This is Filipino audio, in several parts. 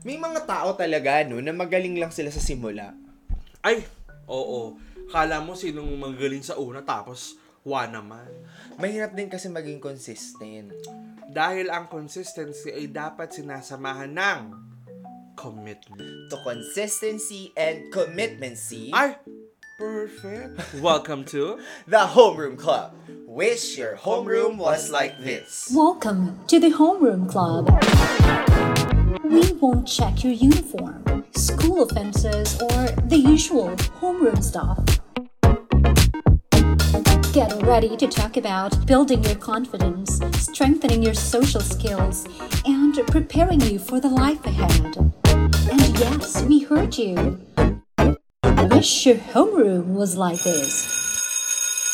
may mga tao talaga, no, na magaling lang sila sa simula. Ay, oo. Kala mo sinong magaling sa una tapos wa naman. Mahirap din kasi maging consistent. Dahil ang consistency ay dapat sinasamahan ng commitment. To consistency and commitmency, Ay, perfect. Welcome to the Homeroom Club. Wish your homeroom was like this. Welcome to the Homeroom Club. We won't check your uniform, school offenses, or the usual homeroom stuff. Get ready to talk about building your confidence, strengthening your social skills, and preparing you for the life ahead. And yes, we heard you. I Wish your homeroom was like this.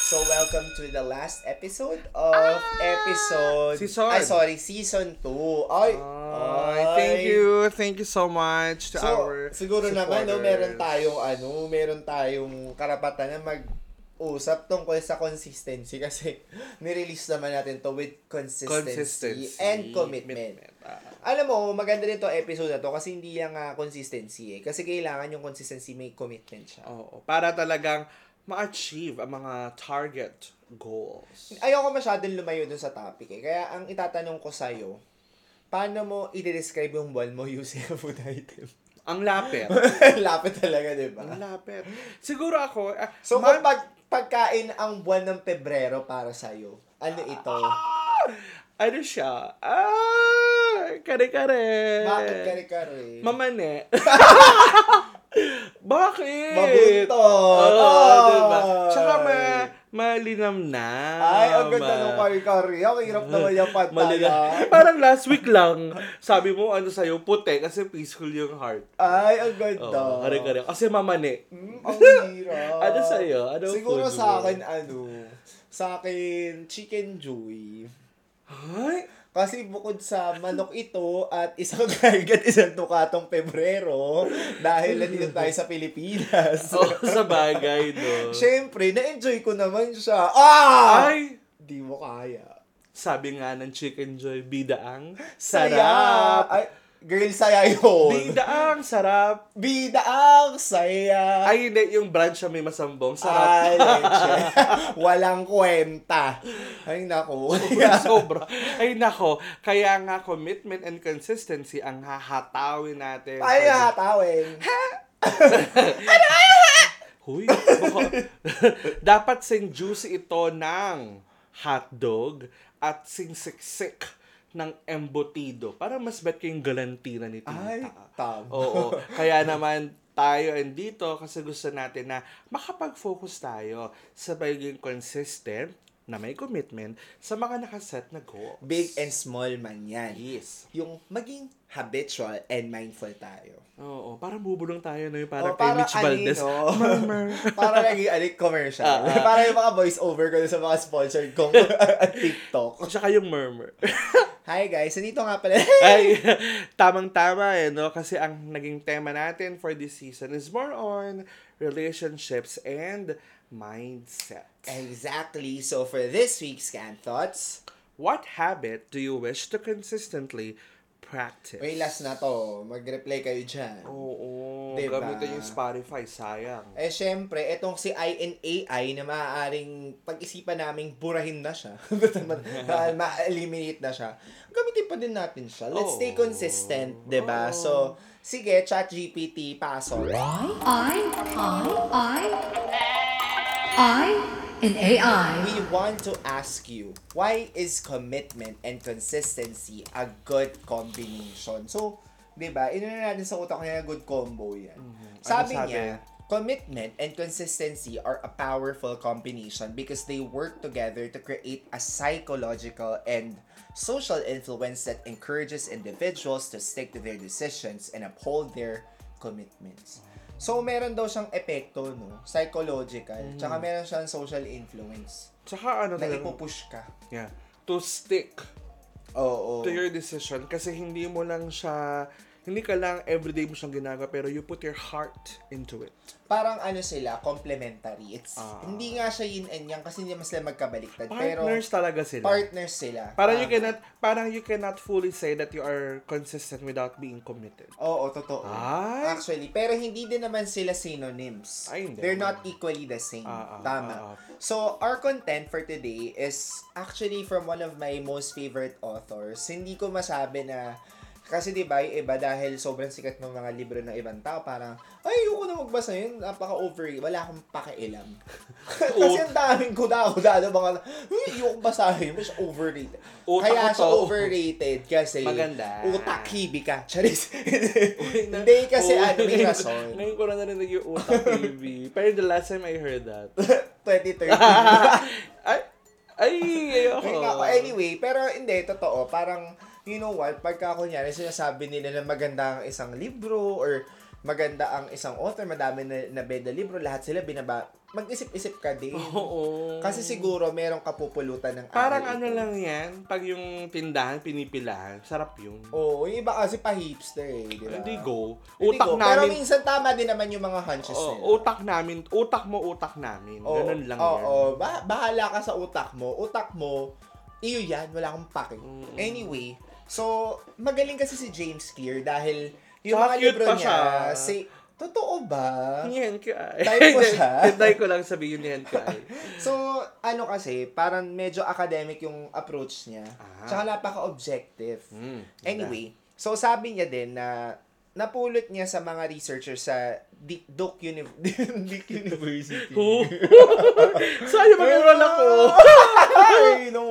So welcome to the last episode of episode Season. Ay sorry, season 2. Ay, Ay, thank you. Thank you so much to So, our siguro naman no, supporters. meron tayong ano, meron tayong karapatan na mag usap tungkol sa consistency kasi nirelease naman natin to with consistency, consistency and commitment. Ah. Alam mo, maganda din to episode na to kasi hindi lang nga consistency eh. Kasi kailangan yung consistency may commitment siya. Oo, para talagang ma-achieve ang mga target goals. Ayoko masyadong lumayo dun sa topic eh. Kaya ang itatanong ko sa'yo, paano mo i-describe yung buwan mo using a food item? Ang lapit. Lapit talaga, di ba? ang lapit. Siguro ako, ah, So, ma- kung pag, pagkain ang buwan ng Pebrero para sa'yo, ano ito? ano siya? Ah, kare-kare. Bakit kare-kare? Mamane. Bakit? Mabuntot. Oo, Ay. Ma, malinam na. Ay, ang ganda ng kare-kare. Ang hirap naman yung pantala. Parang last week lang, sabi mo ano sa'yo, puti kasi peaceful yung heart. Ay, ang ganda. Oo, kare-kare. Kasi mamane. Mm, ang hirap. Ano sa'yo? Ano Siguro sa akin, ano, sa akin, chicken joy. Ay, Kasi bukod sa manok ito at isang kargat isang tukatong Pebrero dahil nandito tayo sa Pilipinas. oh, sa bagay, no? Siyempre, na-enjoy ko naman siya. Ah! Ay, Di mo kaya. sabi nga ng Chicken Joy, bida ang Saya! sarap. Ay, girl, saya yun. Bida ang sarap. Bida ang saya. Ay, hindi, yung branch siya may masambong. Ay, Sarap. leche. Walang kwenta. Ay, naku. Sobra. Ay, nako. Kaya nga, commitment and consistency ang hahatawin natin. Ay, hatawin. Huy, baka- dapat sing juicy ito ng hotdog at sing siksik ng embutido para mas bet kayong galantina ni Tita. Ay, tama. Oo. Kaya naman tayo andito kasi gusto natin na makapag-focus tayo sa pagiging consistent na may commitment sa mga nakaset na goals. Big and small man yan. Yes. Yung maging habitual and mindful tayo. Oo, parang bubulong tayo na yung parang Oh, kay para Mitch Valdez. Murmur. para naging alik commercial. Ah, ah. para yung mga voice over ko sa mga sponsored kong TikTok. Tsaka yung murmur. Hi guys, nandito nga pala. Ay, tamang-tama eh, no? Kasi ang naging tema natin for this season is more on relationships and mindset. exactly. So for this week's Scan Thoughts, What habit do you wish to consistently practice? may last na to. Mag-reply kayo dyan. Oo, Diba? gamitin yung Spotify, sayang. Eh, syempre, etong si INAI na maaaring pag-isipan naming burahin na siya. Ma- Ma-eliminate na siya. Gamitin pa din natin siya. Let's stay Oo. consistent, 'di ba So, sige, ChatGPT, pasok. I, I, I, I, and AI. We want to ask you, why is commitment and consistency a good combination? So, 'di ba? Inuna natin sa utak niya good combo 'yan. Mm-hmm. Sabi, Ano sabi? niya, commitment and consistency are a powerful combination because they work together to create a psychological and social influence that encourages individuals to stick to their decisions and uphold their commitments. Mm-hmm. So, meron daw siyang epekto, no? Psychological. Tsaka meron siyang social influence Tsaka ano na talaga, ipupush ka. yeah, to stick Oo. to your decision kasi hindi mo lang siya hindi ka lang everyday mo siyang ginagawa, pero you put your heart into it. Parang ano sila, complementary. It's, Ah. hindi nga siya yin and yang kasi hindi naman sila magkabaliktad. Pero, Partners talaga sila. partners sila. Parang you Tama. cannot parang you cannot fully say that you are consistent without being committed. Oo, totoo. Ay. Actually, pero hindi din naman sila synonyms. Ay, hindi. They're not equally the same. Ah, ah, Tama. ah, ah. So, our content for today is actually from one of my most favorite authors. Hindi ko masabi na kasi 'di ba, iba dahil sobrang sikat ng mga libro ng ibang tao, parang ay, ayoko na magbasa yun, napaka-over, wala akong pakialam. kasi ang daming kuda-kuda na mga, ayoko basahin, mas overrated. Utak Kaya siya to. overrated kasi Maganda. utak hibi ka. Charis. Hindi kasi Oo. ano, may rason. Ngayon ko na narinig yung utak baby. Pero the last time I heard that. 2013. ay, ay, ayoko. Anyway, pero hindi, totoo. Parang, you know what, pagka kunyari sinasabi nila na maganda ang isang libro or maganda ang isang author, madami na nabeda libro, lahat sila binaba, mag-isip-isip ka din. Oo. Kasi siguro merong kapupulutan ng Parang aral ano lang yan, pag yung tindahan, pinipilahan, sarap yun. Oo, yung iba kasi pa-hipster eh, di ba? Hindi go. Hindi Utak go. Pero namin, minsan tama din naman yung mga hunches Oo, nila. utak namin, utak mo, utak namin. Oo, Ganun lang oo, yan. oo. Ba- bahala ka sa utak mo. Utak mo, iyo yan. Wala akong pake. Mm. Anyway, so, magaling kasi si James Clear dahil yung Tsaka mga libro pa niya, siya. say, totoo ba? Yan ka. Type mo siya? Tinday ko lang sabihin yan ka. So, ano kasi, parang medyo academic yung approach niya. Ah. Tsaka napaka-objective. Mm, Anyway, so sabi niya din na napulot niya sa mga researchers sa Duke, Uni- Duke University. Who? Sa'yo mag-enroll ako. Ay, no.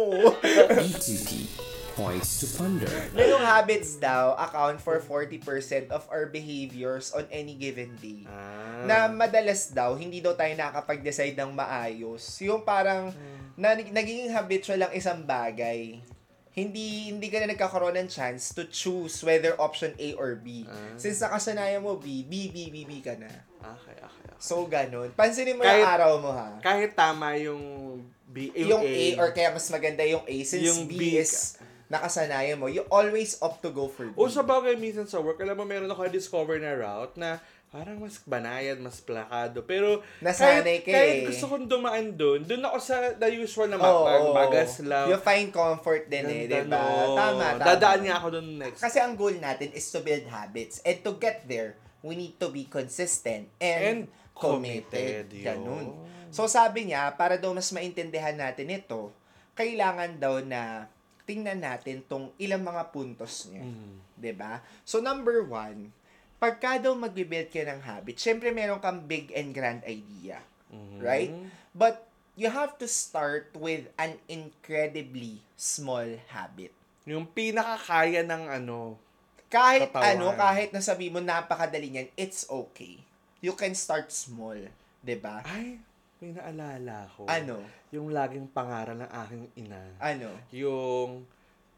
Points to Ponder. na yung habits daw account for 40% of our behaviors on any given day. Ah. Na madalas daw, hindi daw tayo nakakapag-decide ng maayos. Yung parang, na, nagiging habitual lang isang bagay. Hindi hindi ka na nagkakaroon ng chance to choose whether option A or B. Ah. Since nakasanayan mo B, B, B, B, B ka na. Okay, okay. okay. So, ganun. Pansinin mo Kahit- yung araw mo, ha? Kahit tama yung B, Yung A, or kaya mas maganda yung A since Yung B, B is nakasanayan mo, you always opt to go for B. O sa bagay minsan sa work, alam mo meron ako discover na route na parang mas banayan, mas plakado. Pero Nasanay kahit, ka kahit eh. gusto kong dumaan doon, doon ako sa the usual na Oo, mag oo. magaslaw. You find comfort din eh, di Ganda, ba? no. Tama, tama. Dadaan niya ako doon next. Kasi ang goal natin is to build habits. And to get there, we need to be consistent and, And committed. committed. Ganun. So sabi niya, para daw mas maintindihan natin ito, kailangan daw na tingnan natin tong ilang mga puntos niya. Mm. 'Di ba? So number one, pagka daw magbe-build ka ng habit, syempre meron kang big and grand idea. Mhm. Right? But you have to start with an incredibly small habit. Yung pinakakaya ng ano, Kahit Katawan. ano, kahit nasabi mo napakadali niyan, it's okay. You can start small, 'di ba? ay, may naalala ko. Ano? Yung laging pangaral ng aking ina. Ano? Yung,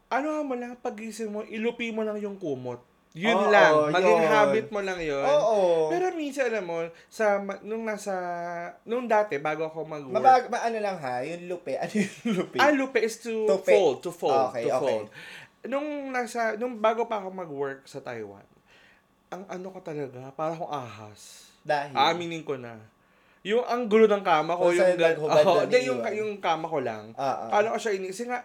ano mo lang, pagising mo, ilupi mo lang yung kumot. Yun Oo, lang. Maging yun. habit mo lang yun. Oo. Pero minsan, alam mo, sa, nung nasa, nung dati, bago ako mag-work, Mabag, ma- ano lang ha, yung lupe. Ano yung lupe? ah, lupe is to Tupi. fold, to fold, Okay, to okay. fold. Nung nasa, nung bago pa ako mag-work sa Taiwan, ang ano ko talaga, para akong ahas. Dahil? Aminin ko na. Yung ang gulo ng kama ko, Kung yung, saan naghubad Oo, doon hindi, yung, yung kama ko lang. Ah, ah. Paano ko siya inisip nga,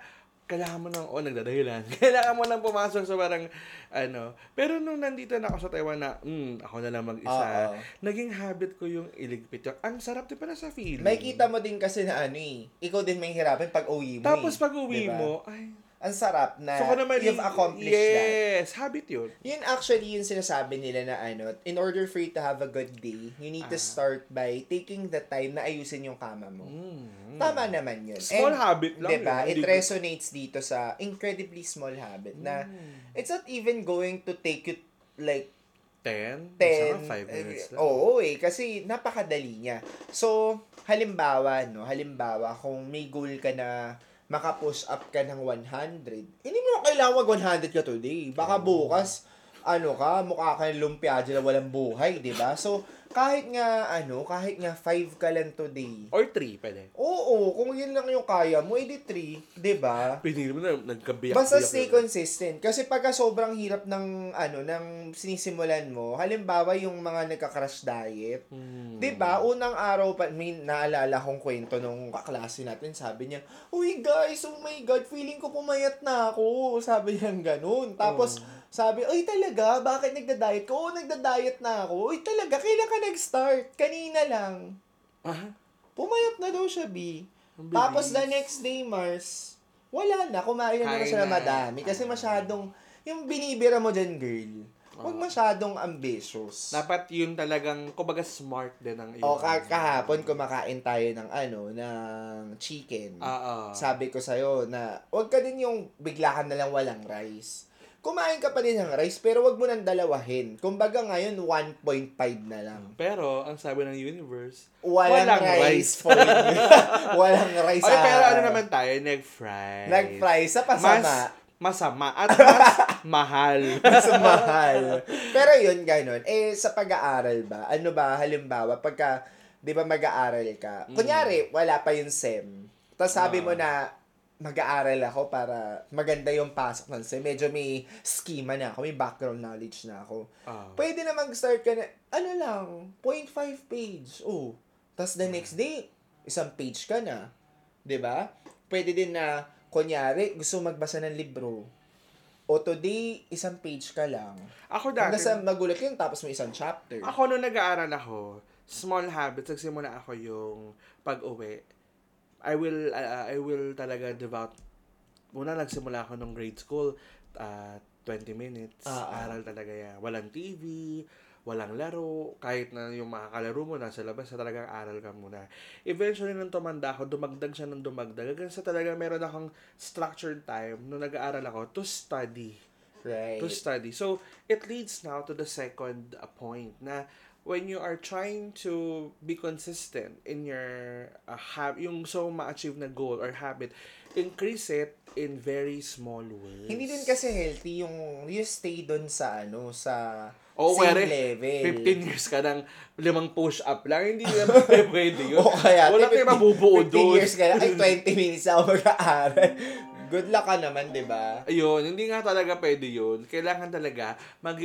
kailangan mo nang, oh, nagdadahilan. kailangan mo nang pumasok sa parang, ano. Pero nung nandito na ako sa Taiwan na, hmm, ako na lang mag-isa, Oo. naging habit ko yung iligpit. Yung, ang sarap din pala sa feeling. May kita mo din kasi na ano eh. Ikaw din may hirapan pag uwi mo Tapos eh. pag uwi Diba? mo, ay, Ang sarap na so naman, you've accomplished that. yes, habit yun. Yun actually yung sinasabi nila na ano, in order for you to have a good day, you need to Ah. start by taking the time na ayusin yung kama mo. Mm. Tama naman yun. Small habit lang Diba? yun. It resonates dito sa incredibly small habit na Mm. it's not even going to take you like 10? 10. 5 minutes lang. Oo eh, kasi napakadali niya. So, halimbawa, no, halimbawa, kung may goal ka na maka-push up ka ng 100, hindi mo kailangan mag 100 ka today. Baka bukas, ano ka, mukha ka ng lumpia dyan na walang buhay, di ba? So, kahit nga, ano, kahit nga 5 ka lang today. Or three, pwede. Oo, kung yun lang yung kaya mo, edi 3, di ba? Pwede mo na nagkabiyak. Basta stay consistent. Kasi pagka sobrang hirap ng, ano, ng sinisimulan mo, halimbawa yung mga nagka-crash diet, Hmm. 'Di ba? Unang araw pa may naalala kong kwento nung kaklase natin, sabi niya, "Uy guys, oh my god, feeling ko pumayat na ako." Sabi niya ganun. Tapos sabi, "Uy talaga, bakit nagda-diet ka?" "Oo, nagda-diet na ako." "Uy talaga, kailan ka nag-start?" "Kanina lang." Ah, Pumayat na daw siya, B. Tapos the next day, Mars, wala na. Kumain na naman Kain siya na na. madami. Kasi masyadong, yung binibira mo dyan, girl, huwag masyadong ambitious. dapat yun talagang, kumbaga smart din ang O ka- kahapon kumakain tayo ng ano, ng chicken. Ah. Sabi ko sa'yo na wag ka din yung bigla ka na lang walang rice. Kumain ka pa din ng rice pero wag mo nang dalawahin. Kumbaga ngayon 1.5 na lang. Pero, ang sabi ng universe, Walang, Walang rice, rice. for you. walang rice. Ay, sa- pero ano naman tayo, nag-fry. Nag-fry sa Mas pasama. masama at mas mahal. mas mahal. Pero yun, ganun. Eh, sa pag-aaral ba? Ano ba, halimbawa, pagka, di ba mag-aaral ka? Kunyari, wala pa yung SEM. Tapos sabi mo na, mag-aaral ako para maganda yung pasok ng SEM. Medyo may schema na ako, may background knowledge na ako. Ah. Pwede na mag-start ka na, ano lang, 0.5 page. Oh. Tapos the next day, isang page ka na. ba? Pwede din na, kunyari, gusto magbasa ng libro. O today, isang page ka lang. Ako dati, Hanggang sa magulat yun, tapos may isang chapter. ako nung nag-aaral ako, small habits, nagsimula ako yung pag-uwi. I will, uh, I will talaga devout, una nagsimula ako nung grade school, uh, 20 minutes, Ah, ah. aral talaga yan. Walang TV, walang laro, kahit na yung makakalaro mo nasa labas, sa talagang aral ka muna. Eventually, nung tumanda ako, dumagdag siya ng dumagdag. Hanggang sa talaga meron akong structured time nung nag-aaral ako to study right. to study. So, it leads now to the second uh, point na when you are trying to be consistent in your uh, hab yung so ma-achieve na goal or habit, increase it in very small ways. Hindi din kasi healthy yung you stay doon sa ano sa Oo, same wari, level. 15 years ka ng limang push-up lang, hindi naman pwede yun. O kaya, Wala tayong mabubuo 15 doon. years ka lang, ay 20 minutes ako mag-aaral. Good luck ka naman, di ba? Ayun, hindi nga talaga pwede yun. Kailangan talaga mag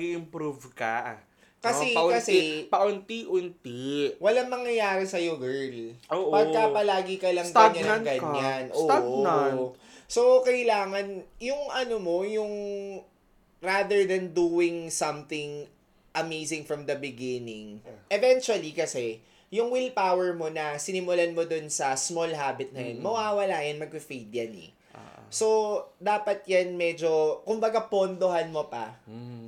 improve ka. Kasi- paunti, kasi- paunti-unti. Walang mangyayari sa'yo, girl. Oo. Pagka palagi ka lang Stagnant ganyan ka. ganyan. Oo. Stagnant. So, kailangan, yung ano mo, yung rather than doing something amazing from the beginning, eventually kasi, yung willpower mo na sinimulan mo dun sa small habit na yun, mawawala yan, mag-fade yan eh. So, dapat yan medyo, kumbaga pondohan mo pa.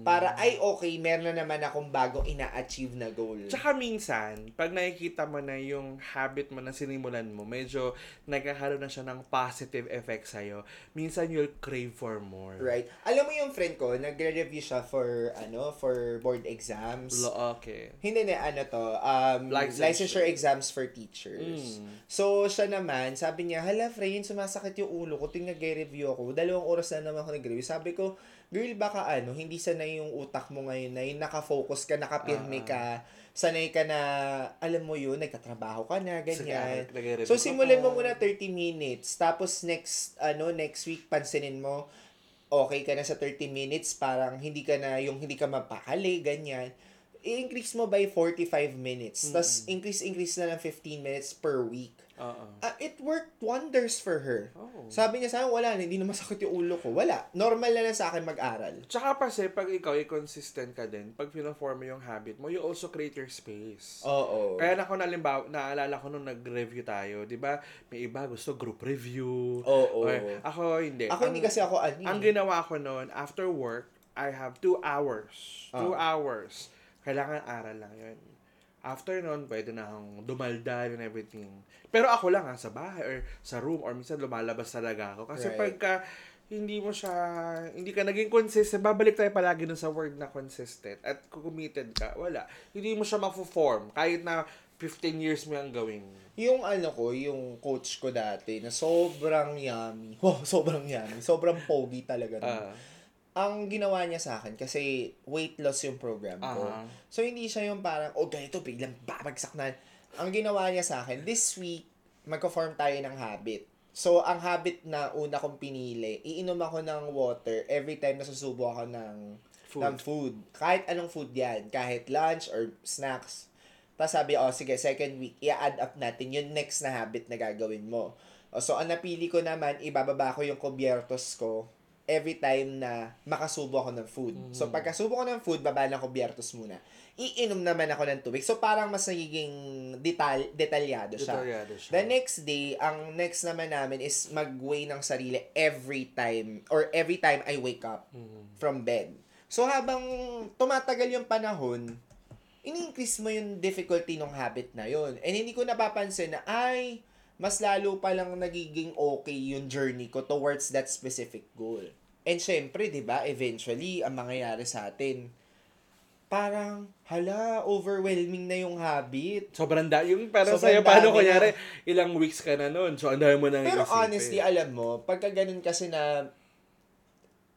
Para, ay okay, meron na naman akong bagong ina-achieve na goal. Tsaka minsan, pag nakikita mo na yung habit mo na sinimulan mo, medyo nagkakaroon na siya ng positive effect sa'yo, minsan you'll crave for more. Right. Alam mo yung friend ko, nagre-review siya for, ano, for board exams. Lo- okay. Hindi na, ano to, um, Licensure. licensure exams for teachers. Mm. So, siya naman, sabi niya, hala, friend, sumasakit yung ulo ko, ting nag-review ako. Dalawang oras na naman ako nag-review. Sabi ko, girl, baka ano, hindi sanay yung utak mo ngayon na yung nakafocus ka, nakapirme ka, sanay ka na, alam mo yun, nagtatrabaho ka na, ganyan. Nag-review So, simulan mo muna 30 minutes. Tapos, next, ano, next week, pansinin mo, okay ka na sa 30 minutes, parang hindi ka na, yung hindi ka mapakali, ganyan. I-increase mo by 45 minutes. Tapos, increase-increase na ng 15 minutes per week. Oo. Ah, it worked wonders for her. Oh. Sabi niya sa akin, wala na, hindi na masakit yung ulo ko. Wala. Normal na lang sa akin mag-aral. Tsaka kasi, pag ikaw consistent ka din, pag pinaform mo yung habit mo, you also create your space. Oo. Kaya na ako nalimbawa, naalala ko nung nag-review tayo, di ba? May iba gusto group review. Oo. Or, ako hindi. Ako hindi Ang- kasi ako ano. Ang ginawa ko noon, after work, I have two hours. Two Ah. hours. Kailangan aral lang yun. After nun, pwede na akong dumaldal and everything. Pero ako lang ha, sa bahay or sa room or minsan lumalabas talaga ako. Kasi Right. pagka hindi mo siya, hindi ka naging consistent, babalik tayo palagi dun sa word na consistent at committed ka, wala. Hindi mo siya ma-form kahit na 15 years mo yung gawin. Yung ano ko, yung coach ko dati, na sobrang yummy. Wow, sobrang yummy. Sobrang pogi talaga. nun. Ang ginawa niya sa akin, kasi weight loss yung program ko. Aha. So, hindi siya yung parang, oh, ganito, biglang babagsak na. Ang ginawa niya sa akin, this week, magko-form tayo ng habit. So, ang habit na una kong pinili, iinom ako ng water every time na susubo ako ng Food. ng food. Kahit anong food yan. Kahit lunch or snacks. Tapos sabi, oh, sige, second week, i-add up natin yung next na habit na gagawin mo. O, so, ang napili ko naman, ibababa ko yung kubyertos ko every time na makasubo ako ng food. So, pagkasubo ko ng food, baba ng kubyertos muna. Iinom naman ako ng tubig. So, parang mas nagiging detal detalyado siya. Detalyado siya. The next day, ang next naman namin is mag-weigh ng sarili every time or every time I wake up from bed. So, habang tumatagal yung panahon, ini-increase mo yung difficulty ng habit na yon And hindi ko napapansin na, ay, mas lalo pa lang nagiging okay yung journey ko towards that specific goal. And syempre, di ba, eventually, ang mangyayari sa atin, parang, hala, overwhelming na yung habit. Sobrang da, yung parang Sobrang sa'yo, paano kunyari, ilang weeks ka na nun, so ang dami mo nang Pero isipin. honestly, alam mo, pagka ganun kasi na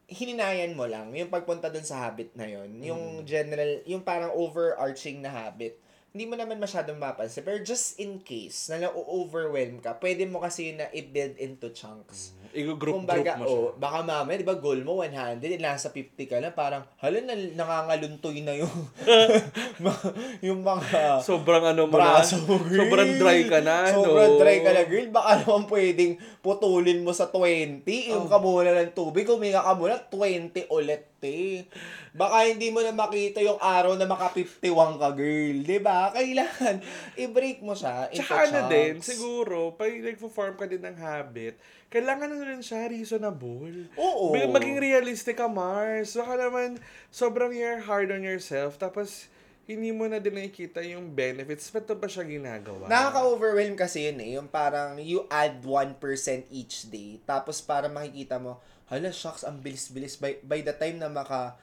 hininayan mo lang, yung pagpunta dun sa habit na yon yung general, yung parang overarching na habit, hindi mo naman masyadong mapansin. Pero just in case na na-overwhelm ka, pwede mo kasi yun na i-build into chunks. I-group Kumbaga, group mo siya. oh, baka mamaya, di ba, goal mo 100, eh, nasa 50 ka na, parang, hala, na, nangangaluntoy na yung, yung mga, Sobrang ano mo na. braso, girl. Sobrang dry ka na. Sobrang no? dry ka na, girl. Baka naman pwedeng putulin mo sa 20. Yung ka muna ng tubig, huminga ka muna, 20 ulit, eh. Baka hindi mo na makita yung araw na maka 51 ka, girl. Di ba? Kailangan, i-break mo siya Tsaka ano din, siguro, pag nag-form ka din ng habit, kailangan na rin siya reasonable. Oo. Mag- Maging realistic ka, Mars. Baka naman, sobrang you're hard on yourself, tapos, hindi mo na din nakikita yung benefits. Ba't ba siya ginagawa? Nakaka-overwhelm kasi yun eh. Yung parang you add 1% each day. Tapos para makikita mo, hala, shucks, ang bilis-bilis. By, by the time na maka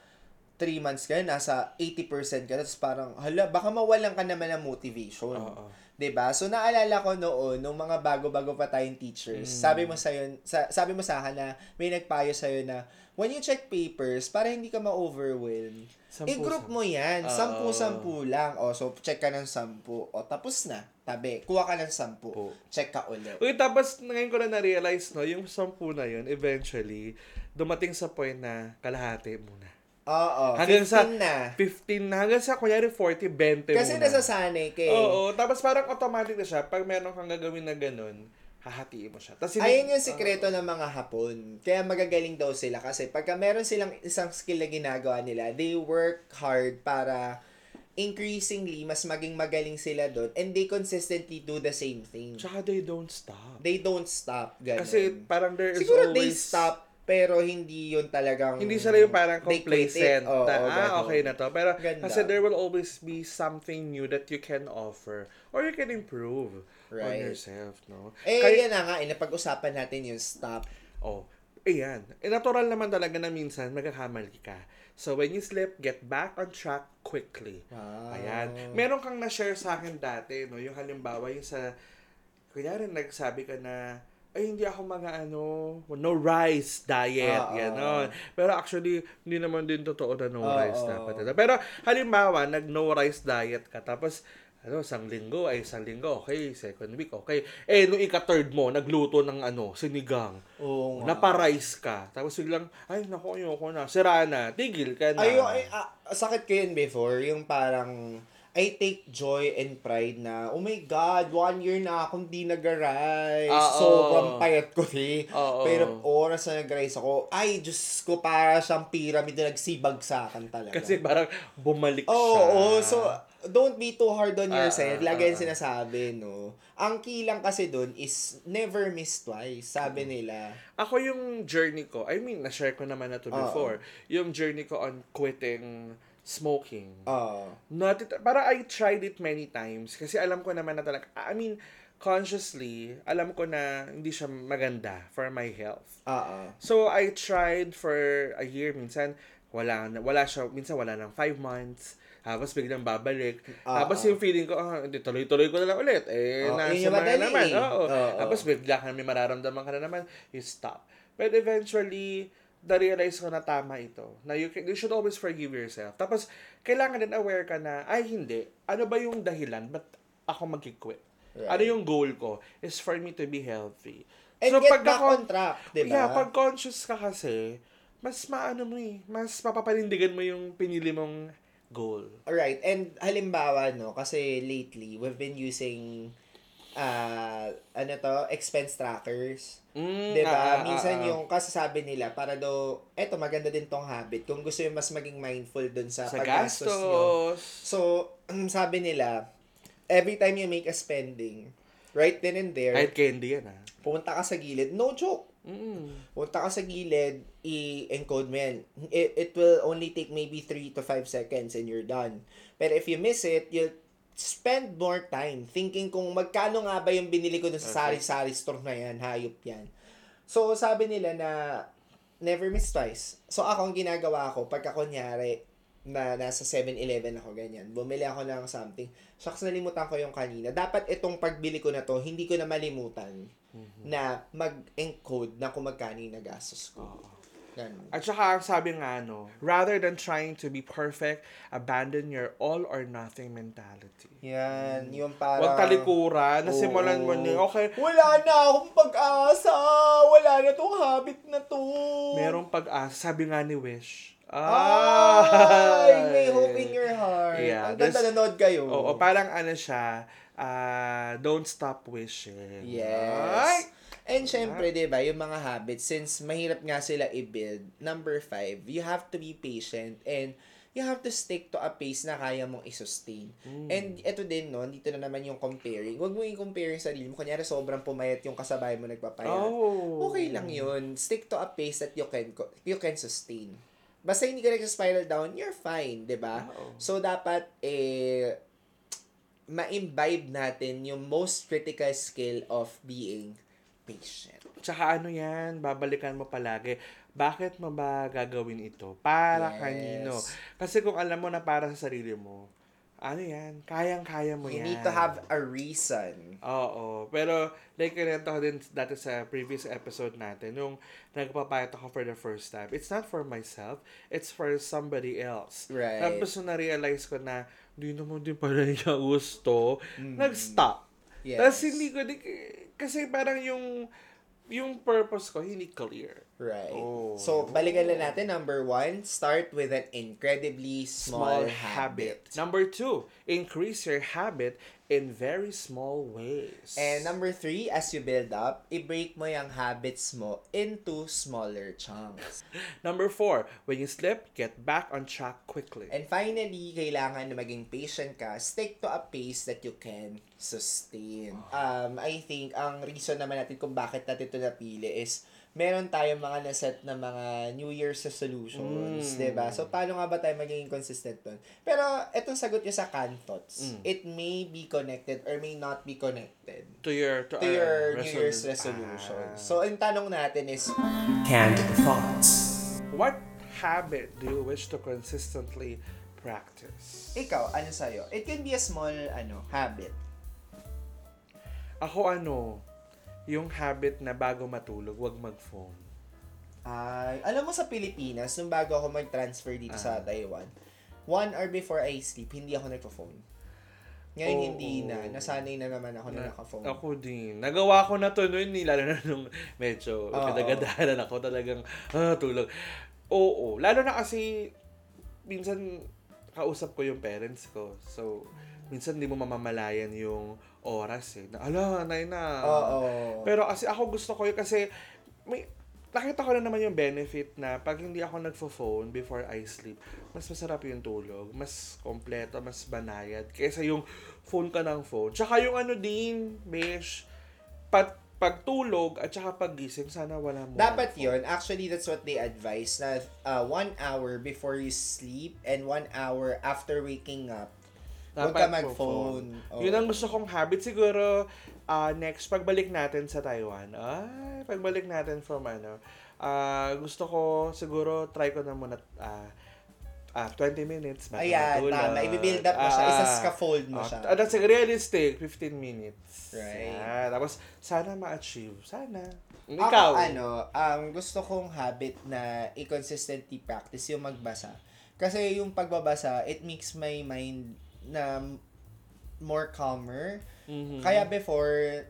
3 months ka, nasa 80% ka. Tapos parang, hala, baka mawalan ka naman ng motivation. Oo. 'Di ba? So naalala ko noon nung mga bago-bago pa tayong teachers. Mm. Sabi mo sa sa, sabi mo sa akin na may nagpayo sa na when you check papers para hindi ka ma-overwhelm. Sampu, I-group mo 'yan. Oo. Sampu-sampu lang. O so check ka ng sampu. O tapos na. Tabi. Kuha ka ng sampu. Oo. Check ka ulit. Uy, tapos ngayon ko na na-realize, no, yung sampu na yun, eventually, dumating sa point na kalahati muna. Oo. Hanggang 15 sa na. 15 na, hanggang sa, kunyari, 40, 20 Kasi muna. nasasanay ka eh. Oo, tapos parang automatic na siya, pag meron kang gagawin na ganun, hahatiin mo siya. Tapos, hindi- Ayun yung sikreto ng mga Hapon. Kaya magagaling daw sila kasi pagka meron silang isang skill na ginagawa nila, they work hard para increasingly mas maging magaling sila doon and they consistently do the same thing. Tsaka they don't stop. They don't stop. Ganun. Kasi parang there is Siguro they always... stop pero hindi yun talagang Hindi sila yung parang they complacent. Oo, na, oo, ah, ganun. okay na to. Pero Ganda. kasi there will always be something new that you can offer or you can improve on Right. yourself, no? Eh, Kaya- yan na nga, eh, napag-usapan natin yung stop. Oh, ayan. Eh, natural naman talaga na minsan magkakamali ka. So, when you slip, get back on track quickly. Wow. Ayan. Meron kang na-share sa akin dati, no? Yung halimbawa, yung sa, kunyari, nagsabi ka na, ay, hindi ako mga ano, no rice diet, Oo. gano'n. Pero actually, hindi naman din totoo na no Oo. rice dapat. Ano. Pero halimbawa, nag no rice diet ka, tapos, ano, isang linggo, ay isang linggo, okay, second week, okay. Eh, nung ika-third mo, nagluto ng ano, sinigang. Oo nga. Napa-rice ka. Tapos biglang, ay, naku, ayoko na. Sira na. Tigil ka na. Ayo, ay, ah, sakit ko yun before, yung parang, I take joy and pride na, oh my God, one year na akong di nag-rice. Oo. Sobrang payat ko, eh. Oo. Pero oras na nag-rice ako, ay, Diyos ko, para siyang pyramid na nagsibag sa akin talaga. Kasi parang bumalik Oo, siya. oo. so, don't be too hard on Ah, yourself. ah, Lagi ah, yung sinasabi, no? Ang key lang kasi dun is never miss twice, sabi nila. Ako yung journey ko, I mean, na-share ko naman na to Oo. before. Yung journey ko on quitting smoking. Oo. Not it, para I tried it many times kasi alam ko naman na talaga, I mean, consciously, alam ko na hindi siya maganda for my health. Oo. So, I tried for a year. Minsan, wala, wala siya, minsan wala ng five months. Tapos biglang babalik. Ah, Tapos ah. yung feeling ko, ah, hindi, tuloy-tuloy ko na lang ulit. Eh, Oh, nasa mga naman. Oo. Oo. Tapos bigla ka may mararamdaman ka na naman, you stop. But eventually, na-realize ko na tama ito. Na you, can, you should always forgive yourself. Tapos, kailangan din aware ka na, ay hindi, ano ba yung dahilan? Ba't ako mag-quit? Right. Ano yung goal ko? Is for me to be healthy. And get back pagka- on track, di ba? Yeah, pag conscious ka kasi, mas maano mo eh, mas mapapanindigan mo yung pinili mong goal. Alright, and halimbawa, no, kasi lately, we've been using, uh, ano to, expense trackers. Mm, Di ba? ah, ah, Minsan ah, ah. yung kasasabi nila, para daw, eto, maganda din tong habit. Kung gusto yung mas maging mindful dun sa, sa paggastos nyo. gastos. So, ang sabi nila, every time you make a spending, right then and there, Kahit candy yan ah. pumunta ka sa gilid, no joke. Mm. Punta ka sa gilid, i-encode mo yan. It, it will only take maybe 3 to 5 seconds and you're done. Pero if you miss it, you'll spend more time thinking kung magkano nga ba yung binili ko dun sa sari-sari store na yan, hayop yan. So, sabi nila na never miss twice. So, ako ang ginagawa ko, pagka kunyari, na nasa 7-Eleven ako, ganyan. Bumili ako ng something. Shucks, nalimutan ko yung kanina. Dapat itong pagbili ko na to, hindi ko na malimutan na mag-encode na kung magkano yung nagastos ko. Ganun. At saka, ang sabi nga, no, rather than trying to be perfect, abandon your all or nothing mentality. Yan, yung parang... Huwag talikuran, nasimulan mo Oo. ni, okay, Wala na akong pag-asa! Wala na tong habit na to! merong pag-asa, sabi nga ni Wish. Ay! May hope in your heart. Yeah, Ang ganda there's- nanood kayo. Oo, parang ano siya, ah, don't stop wishing. Yes. Ay! And syempre, di ba, yung mga habits, since mahirap nga sila i-build, number five, you have to be patient and you have to stick to a pace na kaya mong i-sustain. Mm. And ito din, no, dito na naman yung comparing. Huwag mo i-compare yung sarili mo. Kunyari, sobrang pumayat yung kasabay mo nagpapayat. Oh. Okay lang yun. Stick to a pace that you can co- you can sustain. Basta hindi ka nag-spiral down, you're fine, di ba? So, dapat, eh, ma-imbibe natin yung most critical skill of being patient. Tsaka ano yan, babalikan mo palagi. Bakit mo ba gagawin ito? Para Yes. kanino? Kasi kung alam mo na para sa sarili mo, ano yan, kayang-kaya mo You yan. need to have a reason. Oo. Pero, like, kinento ko din dati sa previous episode natin, nung nagpapayat ako for the first time, it's not for myself, it's for somebody else. Right. Tapos, nung na-realize ko na, di naman din pala niya gusto, nag-stop. Mm. Yes. Tapos, hindi ko, di, kasi parang yung, yung purpose ko, hindi clear. Right. Oh. So, balikan lang natin. Number one, start with an incredibly small, habit. Number two, increase your habit in very small ways. And number three, as you build up, i-break mo yung habits mo into smaller chunks. Number four, when you slip, get back on track quickly. And finally, kailangan na maging patient ka. Stick to a pace that you can sustain. Um, I think, ang reason naman natin kung bakit natin ito napili is meron tayong mga naset na mga New Year's resolutions, Mm. 'di ba? So, paano nga ba tayo magiging consistent doon? Pero, etong sagot niyo sa can thoughts, Mm. it may be connected or may not be connected to your to, to our your New resolu- Year's resolution. Ah. So, ang tanong natin is, Canned thoughts. what habit do you wish to consistently practice? ikaw, ano sa'yo? It can be a small, ano, habit. Ako ano, yung habit na bago matulog, wag mag-phone. Ay, alam mo sa Pilipinas, nung bago ako mag-transfer dito sa Ah. Taiwan, one hour before I sleep, hindi ako nagpo-phone. Ngayon, Oo. hindi na. Nasanay na naman ako na, naka-phone. Ako din. Nagawa ko na to noon, eh, lalo na nung medyo Oo. kadagadahan ako talagang ah, tulog. Oo, lalo na kasi minsan kausap ko yung parents ko. So, minsan hindi mo mamamalayan yung oras eh. Na, ala, nay na. Oo. Pero kasi ako gusto ko yun kasi may nakita ko na naman yung benefit na pag hindi ako nagfo-phone before I sleep, mas masarap yung tulog, mas kompleto, mas banayad, kaysa yung phone ka ng phone. Tsaka yung ano din, besh, pat, pagtulog at saka paggising, sana wala mo. Dapat yon Actually, that's what they advise. Na uh, one hour before you sleep and one hour after waking up, huwag ka mag-phone. Oo. Yun ang gusto kong habit. Siguro, ah, next, pagbalik natin sa Taiwan, ay, pagbalik natin from ano, ah, gusto ko, siguro, try ko na muna, ah, ah, 20 minutes. bago Ayan, matulog. tama. I-build up mo siya. Ah, Isa ah. scaffold mo Ah, siya. ah, that's realistic, 15 minutes. Right. Yan. Tapos, sana ma-achieve. Sana. Ako, Ikaw. ano, um, gusto kong habit na i-consistently practice yung magbasa. Kasi yung pagbabasa, it makes my mind na more calmer. Mhm. Kaya before,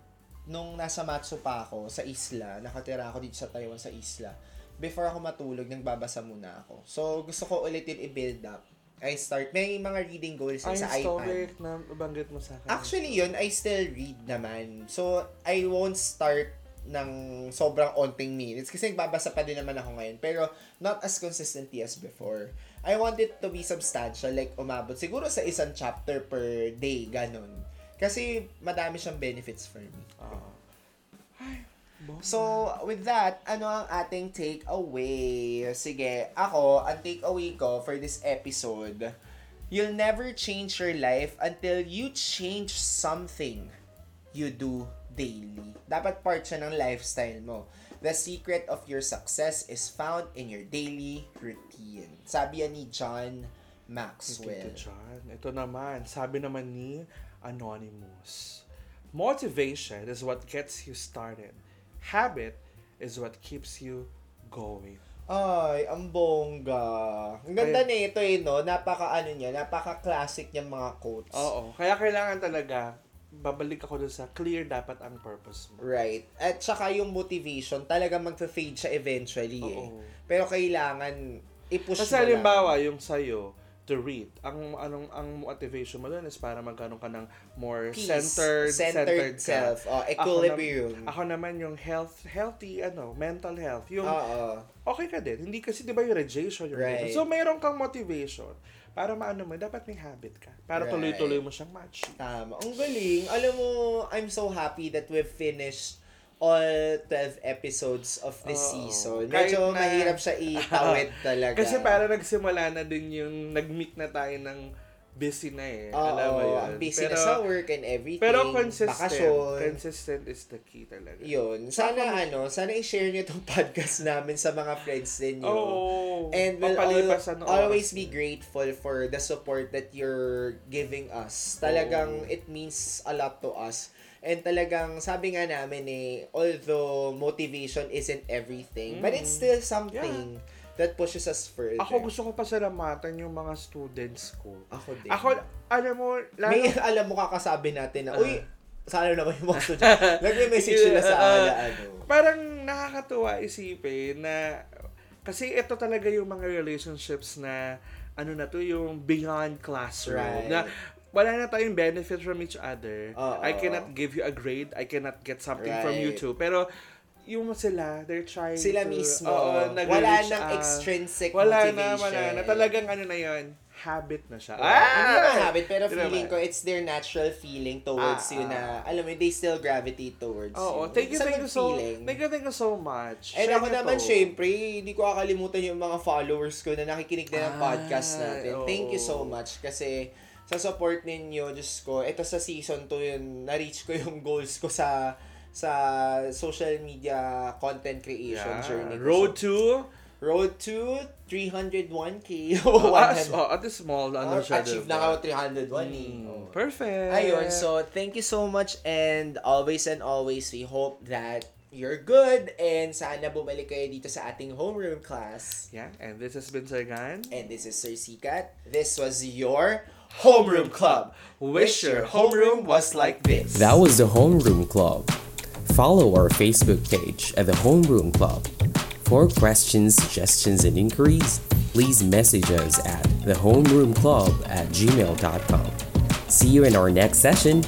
nung nasa Matsu pa ako, sa isla, nakatira ako dito sa Taiwan sa isla, before ako matulog, nagbabasa muna ako. So, gusto ko ulitin i-build up. I start, may mga reading goals Ay, sa iPad. na banggit mo sa akin. Actually, yun, I still read naman. So, I won't start ng sobrang onting minutes kasi nagbabasa pa din naman ako ngayon. Pero, not as consistently as before. I want it to be substantial, like umabot siguro sa isang chapter per day, ganun. Kasi, madami siyang benefits for me. Bo- So, with that, ano ang ating takeaway? Sige, ako, ang takeaway ko for this episode, you'll never change your life until you change something you do daily. Dapat part siya ng lifestyle mo. The secret of your success is found in your daily routine. Sabi yan ni John Maxwell. Tito John. Ito naman, sabi naman ni Anonymous. Motivation is what gets you started. Habit is what keeps you going. Ay, ang bongga. Ang ganda nito eh, no? Napaka ano niya, napaka-classic niyang mga quotes. Oo. Kaya kailangan talaga, babalik ako dun sa clear dapat ang purpose mo. Right. At saka yung motivation, talaga magfa-fade siya eventually eh. Oo. Pero kailangan i-push Kasi halimbawa, yung sa'yo, to read, ang anong ang motivation mo doon is para magkaroon ka ng more Peace. centered, centered, ka. self. Oh, Ako equilibrium. nam- Ako, naman yung health, healthy, ano, mental health. Yung, Oo. okay ka din. Hindi kasi, di ba, yung radiation. Yung Right. So, mayroon kang motivation. Para maano mo, dapat may habit ka. Para Right. tuloy-tuloy mo siyang match. Tama. Ang galing. Alam mo, I'm so happy that we've finished all 12 episodes of this Oo. season. Medyo na- mahirap siya itawid talaga. Kasi para nagsimula na din yung nag-meet na tayo ng busy na eh. Oo, Alam mo yun. busy pero, na sa work and everything. Pero consistent. Bakasyon. Consistent is the key talaga. Yun. Sana ano, sana i-share niyo tong podcast namin sa mga friends ninyo. Oo. And we'll Papalipas al- ang oras. always be grateful for the support that you're giving us. Talagang it means a lot to us. And talagang sabi nga namin eh, although motivation isn't everything, but it's still something that pushes us further. Ako gusto ko pasalamatan yung mga students ko. Ako din. Ako, alam mo, lalo, May alam mo kakasabi natin na, Ah. uy, sana naman yung mga student. Nagme-message sila sa ala, ano. parang nakakatuwa isipin na kasi ito talaga yung mga relationships na ano na to yung beyond classroom Right. na wala na tayong benefit from each other. Oo. I cannot give you a grade. I cannot get something from you Right. too. Pero yung sila, they're trying Sila to... mismo. Oo, wala nang out. extrinsic Wala motivation. na, wala na. Talagang ano na yun, habit na siya. Ah! Hindi naman habit, pero Hindi feeling naman. ko, it's their natural feeling towards Ah, you na, alam mo, they still gravitate towards Oo, you. thank you, thank you so, feeling. thank you, thank you so much. And Share ako naman, to. syempre, hindi ko kakalimutan yung mga followers ko na nakikinig din ng Ay, podcast natin. Thank you so much kasi sa support ninyo, Diyos ko, ito sa season 2 yun, na-reach ko yung goals ko sa sa social media content creation Yeah. journey ko. Road So, to road to 301k. Oh, One at, oh, at the small, ano Oh, siya, achieve na ako 301 eh. Mm, Oh. Perfect. Ayun, so thank you so much and always and always we hope that you're good and sana bumalik kayo dito sa ating homeroom class. Yeah, and this has been Sargan. And this is Sir Sikat. This was your Homeroom Club. Wish your homeroom was like this. That was the Homeroom Club. Follow our Facebook page at the Homeroom Club. For questions, suggestions, and inquiries, please message us at thehomeroomclub at gmail.com. See you in our next session.